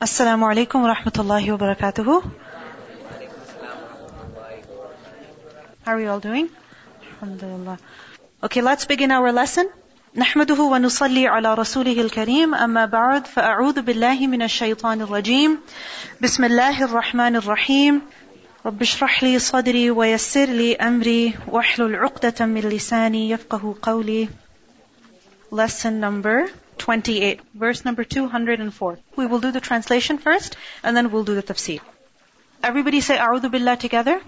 Alaikum wa rahmatullahi wa barakatuhu. How are you all doing? Alhamdulillah. Okay, let's begin our lesson. نحمده ونصلي على رسوله الكريم أما بعد فأعوذ بالله من الشيطان الرجيم بسم الله الرحمن الرحيم رب اشرح لي صدري ويسر لي أمري واحلل عقدة من لساني يفقه قولي Lesson number 28, verse number 204. We will do the translation first, and then we'll do the tafsir. Everybody say A'udhu Billah together.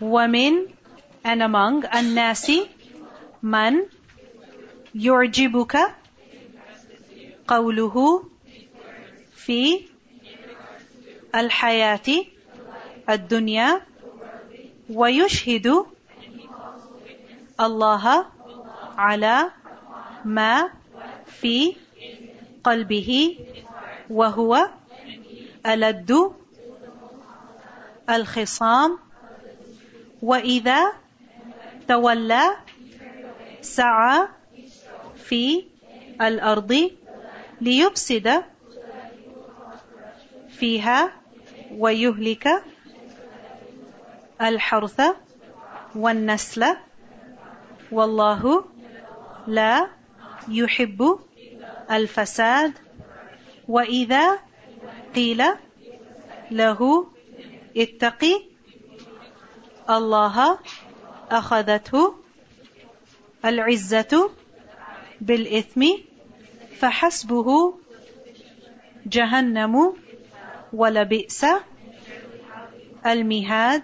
ومن and among الناس من يعجبك قوله في الحياة الدنيا ويشهد الله على ما في قلبه وهو ألد الخصام. وإذا تولى سعى في الأرض ليفسد فيها ويهلك الحرث والنسل والله لا يحب الفساد وإذا قيل له اتقي الله أخذته العزة بالإثم فحسبه جهنم ولبئس المهاد.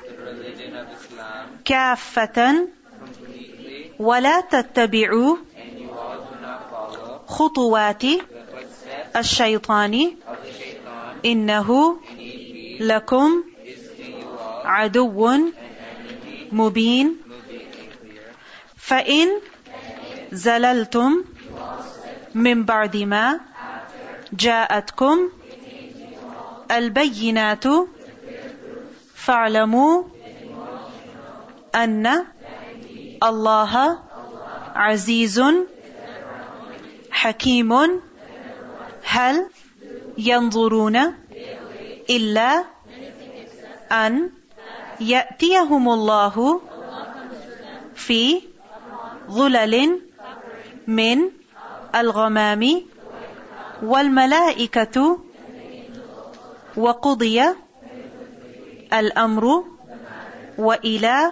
كافة ولا تتبعوا خطوات الشيطان. إنه لكم عدو مبين. فإن زللتم من بعد ما جاءتكم البينات فاعلموا أن الله عزيز حكيم هل ينظرون إلا أن يأتيهم الله في ظلل من الغمام والملائكة وقضي الأمر وإلى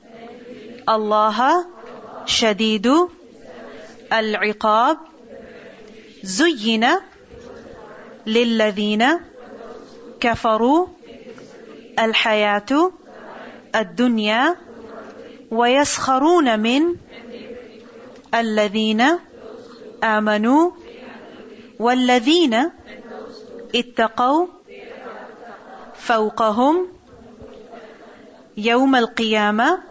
الله شديد العقاب زين للذين كفروا الحياة الدنيا ويسخرون من الذين آمنوا والذين اتقوا فوقهم يوم القيامة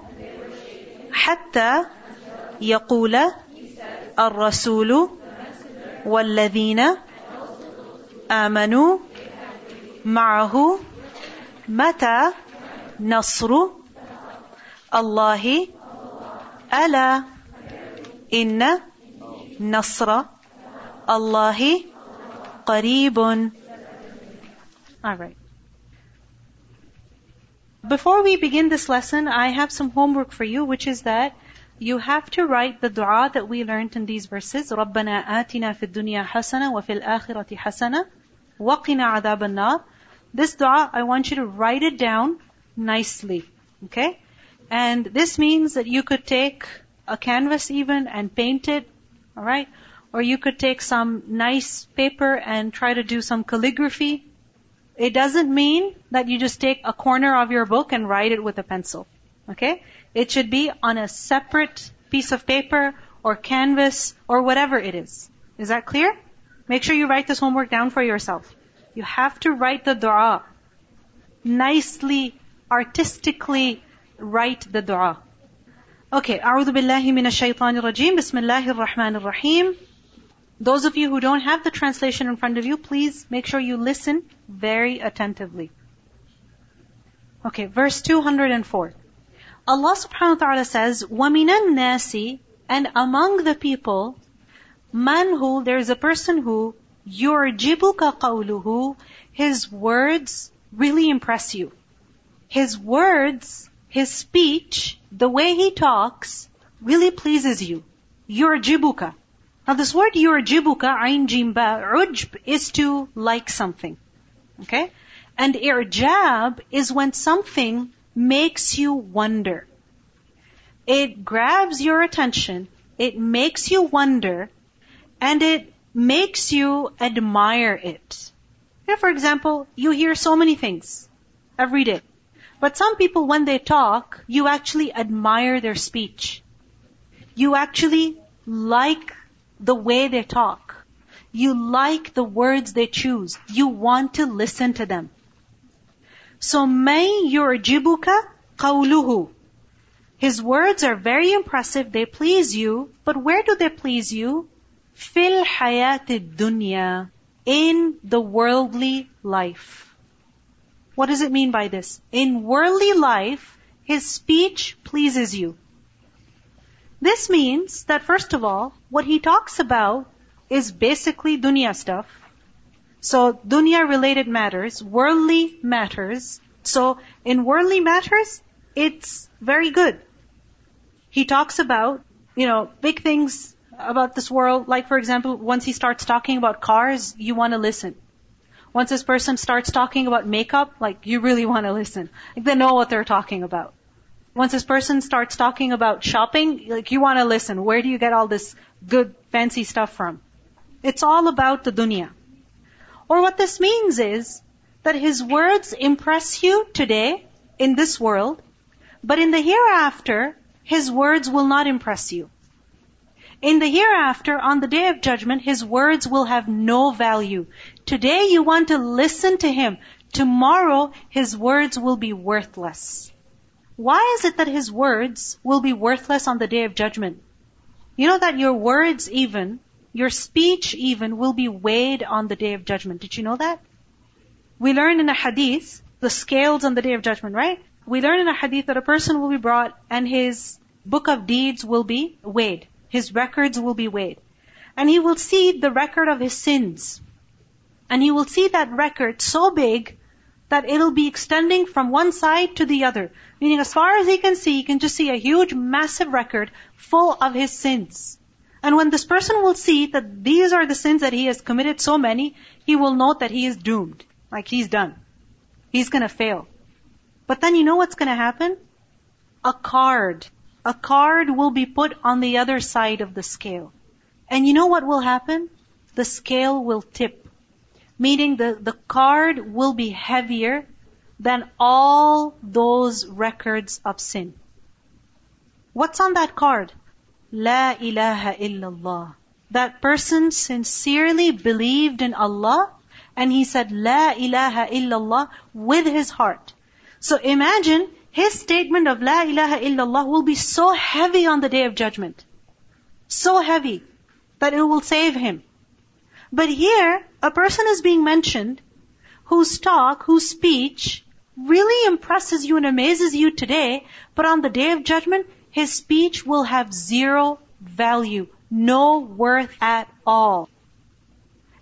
حتى يقول الرسول والذين آمنوا معه متى نصر الله ألا إن نصر الله قريب Alright. Before we begin this lesson, I have some homework for you, which is that you have to write the dua that we learned in these verses. رَبَّنَا آتِنَا فِي الدُّنْيا حَسَنَةً وَفِي الْآخِرَةِ حَسَنَةً وَقِنَا عَذَابَ النَّارِ This dua, I want you to write it down nicely. Okay? And this means that you could take a canvas even and paint it. Alright? Or you could take some nice paper and try to do some calligraphy. It doesn't mean that you just take a corner of your book and write it with a pencil. Okay? It should be on a separate piece of paper or canvas or whatever it is. Is that clear? Make sure you write this homework down for yourself. You have to write the dua. Nicely, artistically write the dua. Okay, أعوذ بالله من الشيطان الرجيم بسم الله الرحمن الرحيم Those of you who don't have the translation in front of you, please make sure you listen very attentively. Okay, verse 204. Allah subhanahu wa ta'ala says, وَمِنَ النَّاسِ And among the people, man who, there is a person who, يُعْجِبُكَ قَوْلُهُ His words really impress you. His words, his speech, the way he talks, really pleases you. يُعْجِبُكَ now this word يعجبك عين جيم is to like something. Okay? And i'jab is when something makes you wonder. It grabs your attention, it makes you wonder, and it makes you admire it. For example, you hear so many things every day. But some people, when they talk, you actually admire their speech. You actually like the way they talk. You like the words they choose. You want to listen to them. So may yu'jibuka qawluhu. His words are very impressive, they please you, but where do they please you? Fil hayatid dunya. In the worldly life. What does it mean by this? In worldly life, his speech pleases you. This means that first of all, what he talks about is basically dunya stuff. So dunya related matters, worldly matters. So in worldly matters, it's very good. He talks about, you know, big things about this world. Like for example, once he starts talking about cars, you want to listen. Once this person starts talking about makeup, like you really want to listen. Like they know what they're talking about. Once this person starts talking about shopping, like you want to listen. Where do you get all this good fancy stuff from? It's all about the dunya. Or what this means is that his words impress you today in this world, but in the hereafter, his words will not impress you. In the hereafter, on the day of judgment, his words will have no value. Today you want to listen to him. Tomorrow his words will be worthless. Why is it that his words will be worthless on the day of judgment? You know that your words even, your speech even will be weighed on the day of judgment. Did you know that? We learn in a hadith, the scales on the day of judgment, right? We learn in a hadith that a person will be brought and his book of deeds will be weighed. His records will be weighed. And he will see the record of his sins. And he will see that record so big that it'll be extending from one side to the other. Meaning as far as he can see, he can just see a huge, massive record full of his sins. And when this person will see that these are the sins that he has committed so many, he will note that he is doomed. Like he's done. He's gonna fail. But then you know what's gonna happen? A card a card will be put on the other side of the scale. And you know what will happen? The scale will tip. Meaning the, the card will be heavier than all those records of sin. What's on that card? La ilaha illallah. That person sincerely believed in Allah and he said La ilaha illallah with his heart. So imagine his statement of La ilaha illallah will be so heavy on the day of judgment. So heavy that it will save him. But here, a person is being mentioned whose talk, whose speech really impresses you and amazes you today, but on the day of judgment, his speech will have zero value, no worth at all.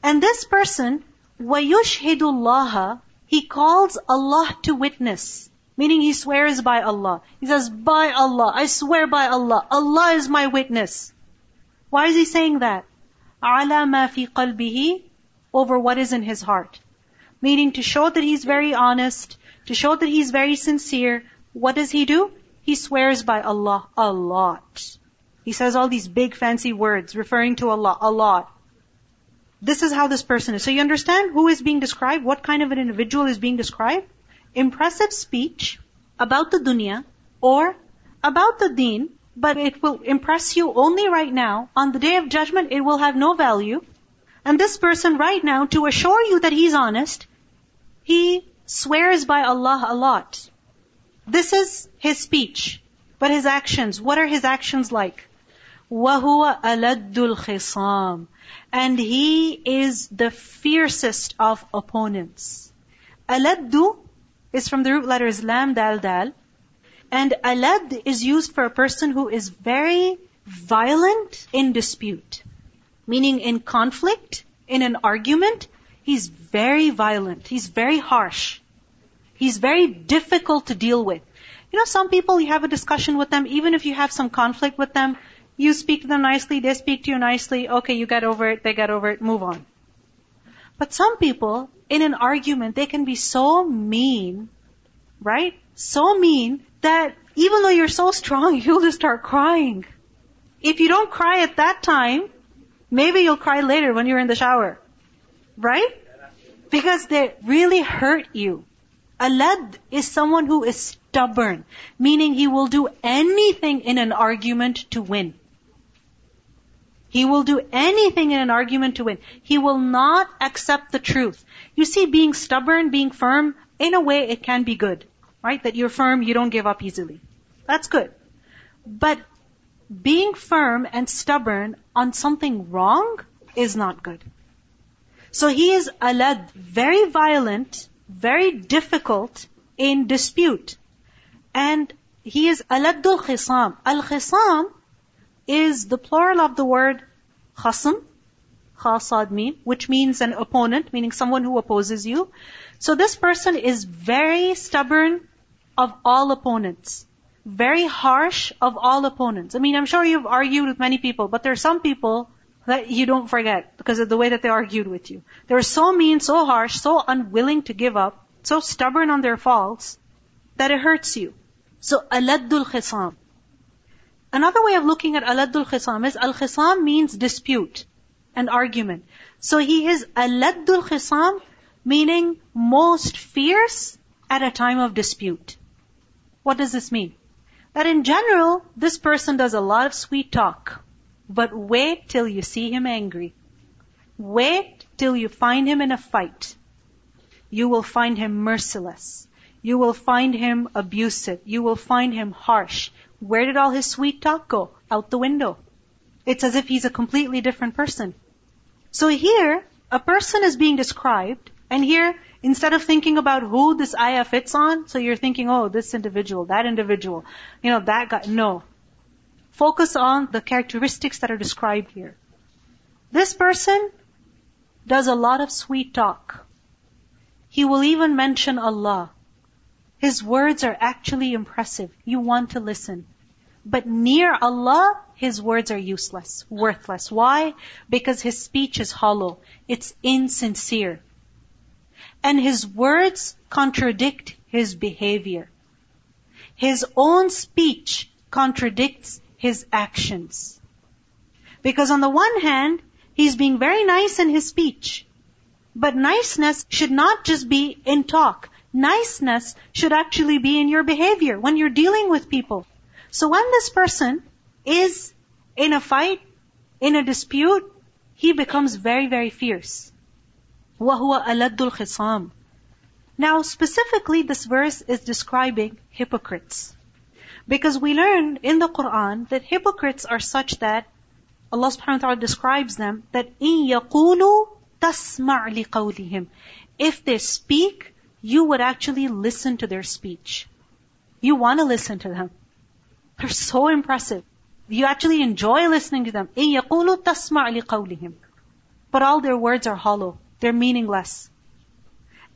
And this person, وَيُشْهِدُ اللَّهَ He calls Allah to witness. Meaning he swears by Allah. He says, by Allah, I swear by Allah. Allah is my witness. Why is he saying that? ala ma fi qalbihi over what is in his heart. Meaning to show that he's very honest, to show that he's very sincere, what does he do? He swears by Allah a lot. He says all these big fancy words referring to Allah a lot. This is how this person is. So you understand who is being described, what kind of an individual is being described? Impressive speech about the dunya or about the deen but it will impress you only right now. On the day of judgment, it will have no value. And this person right now, to assure you that he's honest, he swears by Allah a lot. This is his speech. But his actions, what are his actions like? وَهُوَ أَلَدُّ الْخِصَامِ And he is the fiercest of opponents. Aladdu is from the root letters lam, dal, dal. And alad is used for a person who is very violent in dispute. Meaning in conflict, in an argument, he's very violent. He's very harsh. He's very difficult to deal with. You know, some people, you have a discussion with them, even if you have some conflict with them, you speak to them nicely, they speak to you nicely, okay, you get over it, they get over it, move on. But some people, in an argument, they can be so mean, right? So mean that even though you're so strong, you'll just start crying. If you don't cry at that time, maybe you'll cry later when you're in the shower. Right? Because they really hurt you. Alad is someone who is stubborn, meaning he will do anything in an argument to win. He will do anything in an argument to win. He will not accept the truth. You see, being stubborn, being firm, in a way it can be good. Right? That you're firm, you don't give up easily. That's good. But being firm and stubborn on something wrong is not good. So he is alad, very violent, very difficult in dispute. And he is aladul khisam. Al khisam is the plural of the word khasm, khasad mim, which means an opponent, meaning someone who opposes you. So this person is very stubborn of all opponents. Very harsh of all opponents. I mean, I'm sure you've argued with many people, but there are some people that you don't forget because of the way that they argued with you. They're so mean, so harsh, so unwilling to give up, so stubborn on their faults that it hurts you. So, aladul khisam. Another way of looking at aladul khisam is al-khisam means dispute and argument. So he is aladul khisam meaning most fierce at a time of dispute. What does this mean? that in general, this person does a lot of sweet talk. But wait till you see him angry. Wait till you find him in a fight. You will find him merciless. You will find him abusive. You will find him harsh. Where did all his sweet talk go? Out the window. It's as if he's a completely different person. So here, a person is being described, and here, instead of thinking about who this ayah fits on, so you're thinking, oh, this individual, that individual, you know, that guy. No. Focus on the characteristics that are described here. This person does a lot of sweet talk. He will even mention Allah. His words are actually impressive. You want to listen. But near Allah, his words are useless, worthless. Why? Because his speech is hollow. It's insincere. And his words contradict his behavior. His own speech contradicts his actions. Because on the one hand, he's being very nice in his speech. But niceness should not just be in talk. Niceness should actually be in your behavior when you're dealing with people. So when this person is in a fight, in a dispute, he becomes very, very fierce. وَهُوَ أَلَدُّ الْخِصَامِ Now specifically this verse is describing hypocrites. Because we learn in the Quran that hypocrites are such that Allah subhanahu wa ta'ala describes them that إِن يَقُولُوا تَسْمَعْ لِقَوْلِهِمْ If they speak, you would actually listen to their speech. You want to listen to them. They're so impressive. You actually enjoy listening to them. إِن يَقُولُوا تَسْمَعْ لِقَوْلِهِمْ But all their words are hollow. They're meaningless.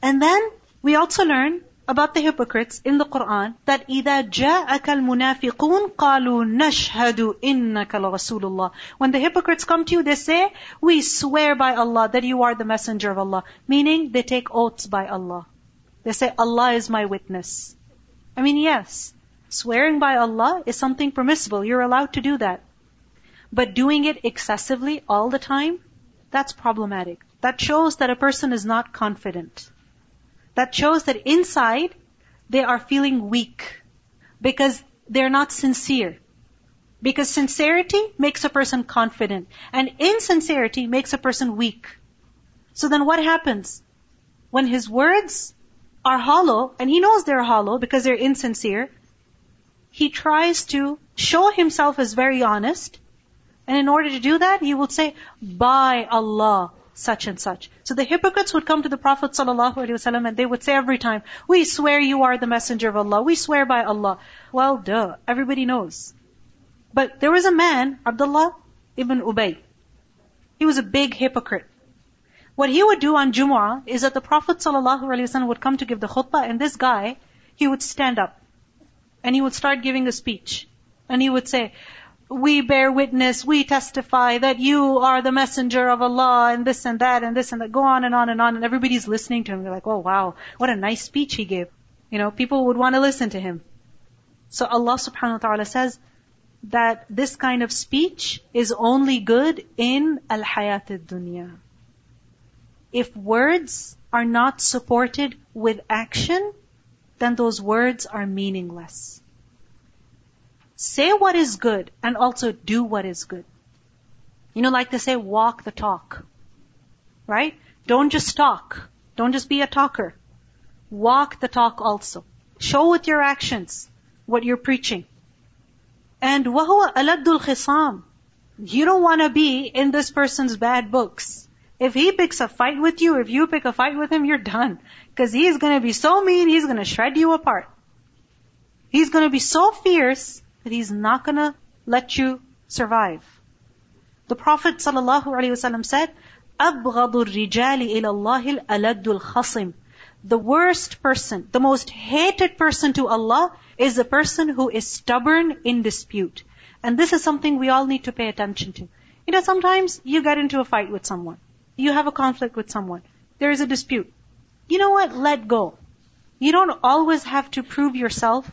And then we also learn about the hypocrites in the Quran that إِذَا جَاءَكَ الْمُنَافِقُونَ قَالُوا نَشْهَدُ إِنَّكَ لَرَسُولُ اللَّهِ When the hypocrites come to you, they say, we swear by Allah that you are the messenger of Allah. Meaning, they take oaths by Allah. They say, Allah is my witness. I mean, yes, swearing by Allah is something permissible. You're allowed to do that. But doing it excessively all the time, that's problematic. That shows that a person is not confident. That shows that inside they are feeling weak because they're not sincere. Because sincerity makes a person confident and insincerity makes a person weak. So then what happens? When his words are hollow, and he knows they're hollow because they're insincere, he tries to show himself as very honest, and in order to do that, he would say, by Allah, such and such. So the hypocrites would come to the Prophet ﷺ and they would say every time, we swear you are the messenger of Allah. We swear by Allah. Well, duh. Everybody knows. But there was a man, Abdullah ibn Ubay. He was a big hypocrite. What he would do on Jumu'ah is that the Prophet ﷺ would come to give the khutbah and this guy, he would stand up. And he would start giving a speech. And he would say, we bear witness, we testify that you are the messenger of Allah and this and that and this and that. Go on and on and on and everybody's listening to him. They're like, oh wow, what a nice speech he gave. You know, people would want to listen to him. So Allah subhanahu wa ta'ala says that this kind of speech is only good in al-hayat dunya. If words are not supported with action, then those words are meaningless Say what is good and also do what is good. You know, like they say, walk the talk. Right? Don't just talk. Don't just be a talker. Walk the talk also. Show with your actions what you're preaching. And وَهُوَ أَلَدُّ الْخِصَامِ You don't want to be in this person's bad books. If he picks a fight with you, if you pick a fight with him, you're done. Because he's going to be so mean, he's going to shred you apart. He's going to be so fierce that He's not gonna let you survive. The Prophet ﷺ said, أَبْغَضُ الرِّجَالِ إِلَى اللَّهِ الْأَلَدُّ الْخَصِمِ The worst person, the most hated person to Allah is the person who is stubborn in dispute. And this is something we all need to pay attention to. You know, sometimes you get into a fight with someone. You have a conflict with someone. There is a dispute. You know what? Let go. You don't always have to prove yourself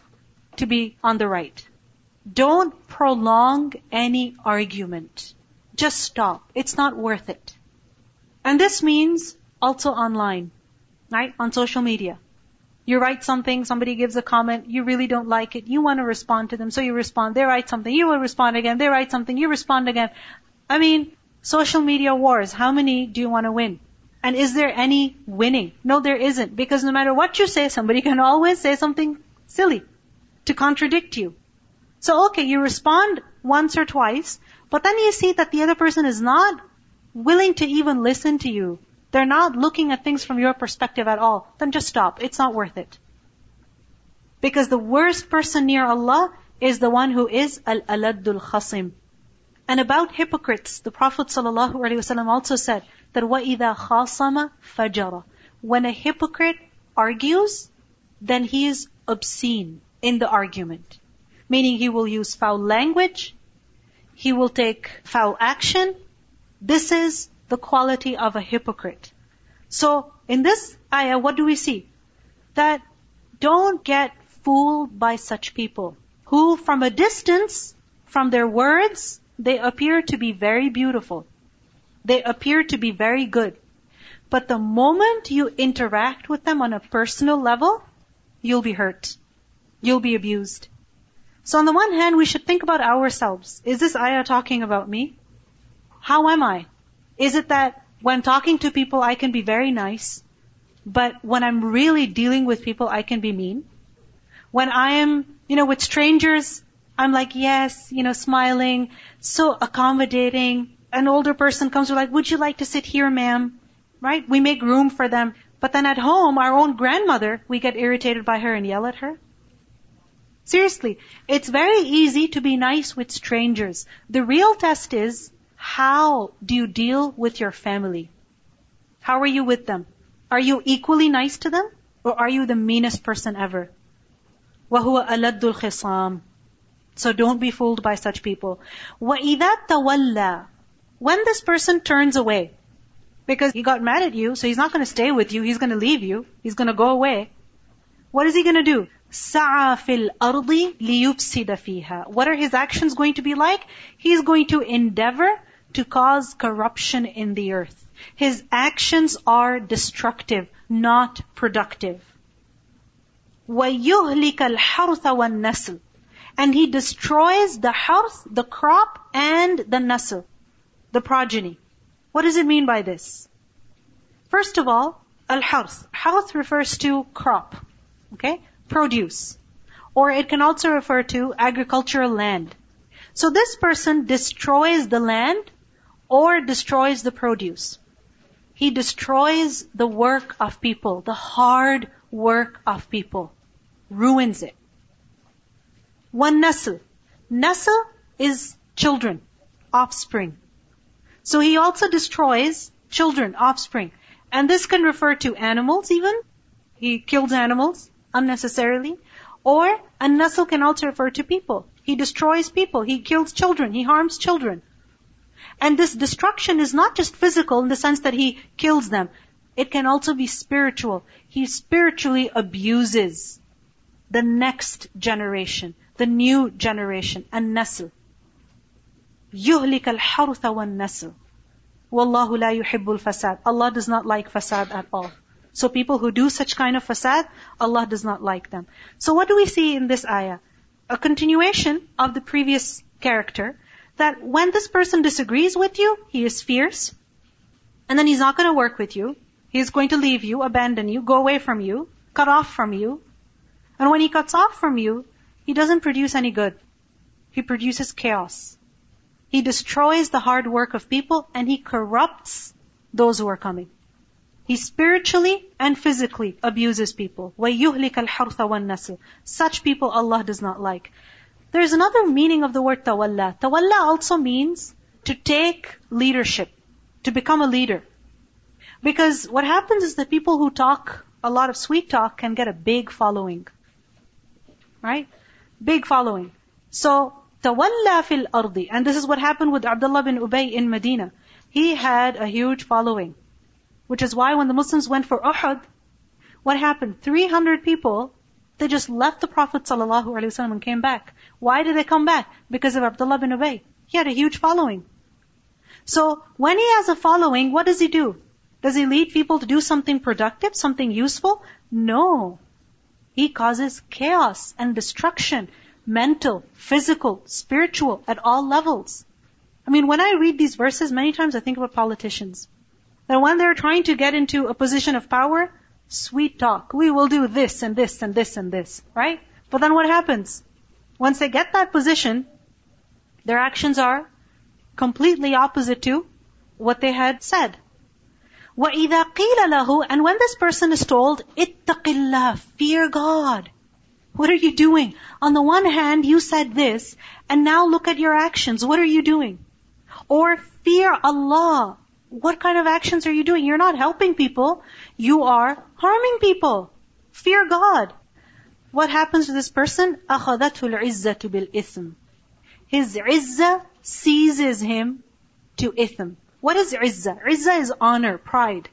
to be on the right. Don't prolong any argument. Just stop. It's not worth it. And this means also online, right? On social media. You write something, somebody gives a comment, you really don't like it, you want to respond to them, so you respond, they write something, you will respond again, they write something, you respond again. I mean, social media wars, how many do you want to win? And is there any winning? No, there isn't. Because no matter what you say, somebody can always say something silly to contradict you. So okay, you respond once or twice, but then you see that the other person is not willing to even listen to you. They're not looking at things from your perspective at all. Then just stop. It's not worth it. Because the worst person near Allah is the one who is al-aladul khasim. And about hypocrites, the Prophet ﷺ also said that وَإِذَا خَاصَمَ فَجَرَ When a hypocrite argues, then he is obscene in the argument. Meaning he will use foul language, he will take foul action. This is the quality of a hypocrite. So, in this ayah, what do we see? That don't get fooled by such people who from a distance, from their words, they appear to be very beautiful. They appear to be very good. But the moment you interact with them on a personal level, you'll be hurt. You'll be abused. So on the one hand, we should think about ourselves. Is this ayah talking about me? How am I? Is it that when talking to people, I can be very nice, but when I'm really dealing with people, I can be mean? When I am, you know, with strangers, I'm like, yes, you know, smiling, so accommodating. An older person comes, we're like, would you like to sit here, ma'am? Right? We make room for them. But then at home, our own grandmother, we get irritated by her and yell at her. Seriously, it's very easy to be nice with strangers. The real test is, how do you deal with your family? How are you with them? Are you equally nice to them? Or are you the meanest person ever? وَهُوَ أَلَدُّ الْخِصَامِ So don't be fooled by such people. وَإِذَا تَوَلَّى When this person turns away, because he got mad at you, so he's not going to stay with you, he's going to leave you, he's going to go away. What is he going to do? سَعَى فِي الْأَرْضِ لِيُفْسِدَ فِيهَا What are his actions going to be like? He's going to endeavor to cause corruption in the earth. His actions are destructive, not productive. وَيُهْلِكَ الْحَرْثَ وَالنَّسْلِ And he destroys the harth, the crop, and the nasl, the progeny. What does it mean by this? First of all, al-harth. Harth refers to crop. Okay? Produce. Or it can also refer to agricultural land. So this person destroys the land or destroys the produce. He destroys the work of people, the hard work of people. Ruins it. One nasl. Nasl is children, offspring. So he also destroys children, offspring. And this can refer to animals even. He kills animals unnecessarily. Or a nasl can also refer to people. He destroys people. He kills children. He harms children. And this destruction is not just physical in the sense that he kills them. It can also be spiritual. He spiritually abuses the next generation, the new generation, and nasl. يهلك الحرث والنسل والله لا يحب الفساد Allah does not like fasad at all. So people who do such kind of fasad, Allah does not like them. So what do we see in this ayah? A continuation of the previous character, that when this person disagrees with you, he is fierce, and then he's not going to work with you. He is going to leave you, abandon you, go away from you, cut off from you. And when he cuts off from you, he doesn't produce any good. He produces chaos. He destroys the hard work of people and he corrupts those who are coming. He spiritually and physically abuses people. وَيُهْلِكَ الْحَرْثَ وَالنَّسْلِ Such people Allah does not like. There's another meaning of the word tawalla. Tawalla also means to take leadership, to become a leader. Because what happens is that people who talk a lot of sweet talk can get a big following. Right? Big following. So, tawalla fil ardi. And this is what happened with Abdullah bin Ubay in Medina. He had a huge following. Which is why when the Muslims went for Uhud, what happened? 300 people, they just left the Prophet ﷺ and came back. Why did they come back? Because of Abdullah bin Ubay. He had a huge following. So, when he has a following, what does he do? Does he lead people to do something productive, something useful? No. He causes chaos and destruction, mental, physical, spiritual, at all levels. I mean, when I read these verses, many times I think about politicians That when they're trying to get into a position of power, sweet talk. We will do this and this and this and this, right? But then what happens? Once they get that position, their actions are completely opposite to what they had said. وَإِذَا قِيلَ لَهُ And when this person is told, اتَّقِ اللَّهِ Fear God. What are you doing? On the one hand, you said this, and now look at your actions. What are you doing? Or fear Allah. What kind of actions are you doing? You're not helping people. You are harming people. Fear God. What happens to this person? أَخَذَتْهُ الْعِزَّةُ بِالْإِثْمِ His izzah seizes him to ithm. What is izzah? Izzah is honor, pride.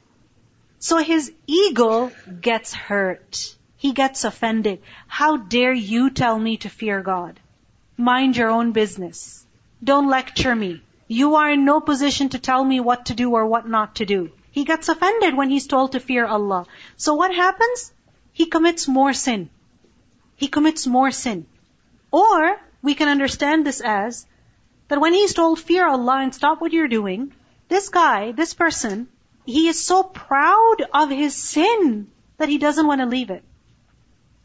So his ego gets hurt. He gets offended. How dare you tell me to fear God? Mind your own business. Don't lecture me. You are in no position to tell me what to do or what not to do. He gets offended when he's told to fear Allah. So what happens? He commits more sin. He commits more sin. Or, we can understand this as, that when he's told fear Allah and stop what you're doing, this guy, this person, he is so proud of his sin that he doesn't want to leave it.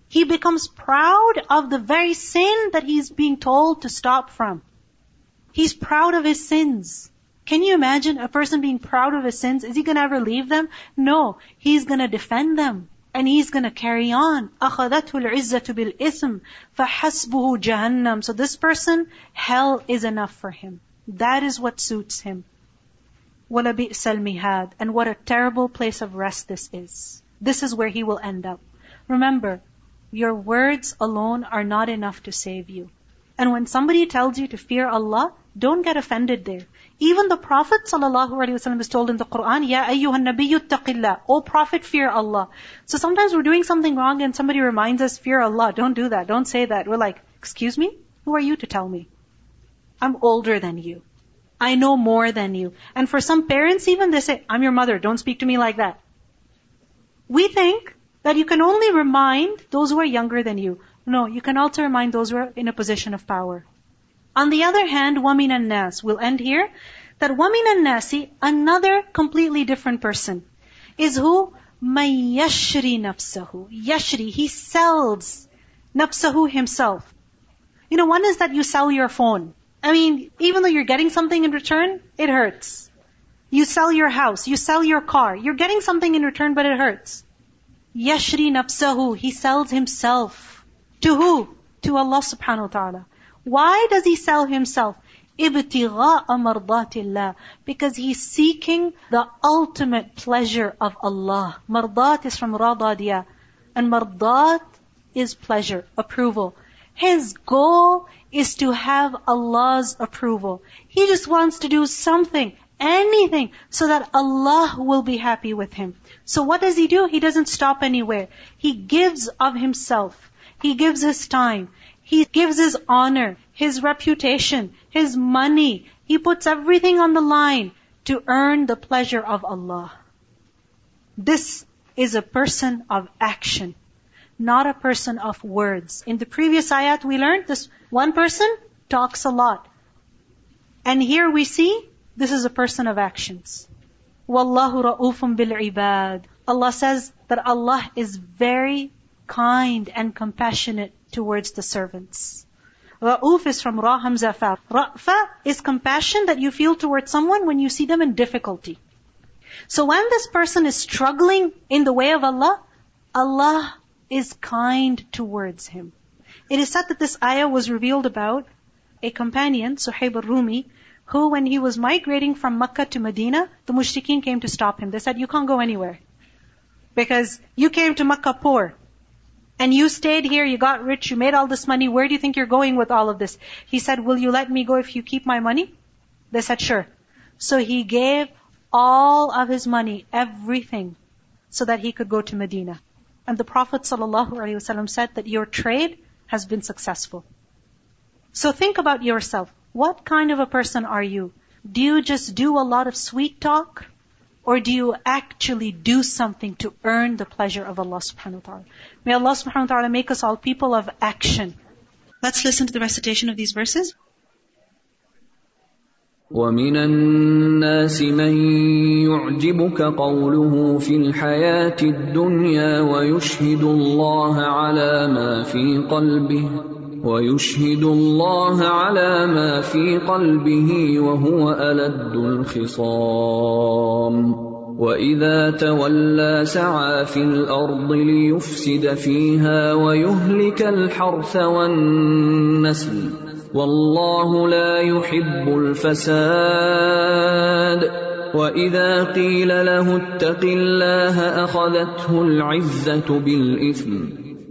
He becomes proud of the very sin that he's being told to stop from. He's proud of his sins. Can you imagine a person being proud of his sins? Is he going to ever leave them? No. He's going to defend them. And he's going to carry on. أَخَذَتْهُ الْعِزَّةُ بِالْإِثْمِ فَحَسْبُهُ جَهَنَّمْ So this person, hell is enough for him. That is what suits him. وَلَبِئْسَ الْمِهَادِ And what a terrible place of rest this is. This is where he will end up. Remember, your words alone are not enough to save you. And when somebody tells you to fear Allah, don't get offended there. Even the Prophet ﷺ is told in the Quran, Ya ayyuhan nabiyyu taqillah. O Prophet, fear Allah. So sometimes we're doing something wrong and somebody reminds us, fear Allah. Don't do that. Don't say that. We're like, excuse me? Who are you to tell me? I'm older than you. I know more than you. And for some parents even, they say, I'm your mother. Don't speak to me like that. We think that you can only remind those who are younger than you. No, you can also remind those who are in a position of power. On the other hand, وَمِنَ النَّاسِ We'll end here. That وَمِنَ النَّاسِ Another completely different person. Is who? مَن يَشْرِ نَفْسَهُ Yashri, he sells nafsahu himself. You know, one is that you sell your phone. I mean, even though you're getting something in return, it hurts. You sell your house, you sell your car, you're getting something in return, but it hurts. Yashri nafsahu, he sells himself. To who? To Allah subhanahu wa ta'ala. Why does he sell himself? ابتغاء مرضات الله because he's seeking the ultimate pleasure of Allah. Mardat is from radadiya and mardat is pleasure, approval. His goal is to have Allah's approval. He just wants to do something, anything, so that Allah will be happy with him. So what does he do? He doesn't stop anywhere. He gives of himself. He gives his time. He gives his honor, his reputation, his money. He puts everything on the line to earn the pleasure of Allah. This is a person of action, not a person of words. In the previous ayat we learned this one person talks a lot. And here we see this is a person of actions. Wallahu ra'ufun bil ibad. Allah says that Allah is very kind and compassionate towards the servants. Ra'uf is from Ra Hamza Fa. Ra'fa is compassion that you feel towards someone when you see them in difficulty. So when this person is struggling in the way of Allah, Allah is kind towards him. It is said that this ayah was revealed about a companion, Suhaib al-Rumi, who when he was migrating from Makkah to Medina, the mushrikeen came to stop him. They said, you can't go anywhere. Because you came to Makkah poor. And you stayed here, you got rich, you made all this money, where do you think you're going with all of this? He said, will you let me go if you keep my money? They said, sure. So he gave all of his money, everything, so that he could go to Medina. And the Prophet ﷺ said that your trade has been successful. So think about yourself. What kind of a person are you? Do you just do a lot of sweet talk? Or do you actually do something to earn the pleasure of Allah subhanahu wa ta'ala? May Allah subhanahu wa ta'ala make us all people of action. Let's listen to the recitation of these verses. ومن الناس من يعجبك قوله في الحياة الدنيا ويشهد الله على ما في قلبه ويشهد الله على ما في قلبه وهو ألد الخصام. وإذا تولى سعى في الأرض ليفسد فيها ويهلك الحرث والنسل. والله لا يحب الفساد. وإذا قيل له اتق الله أخذته العزة بالإثم.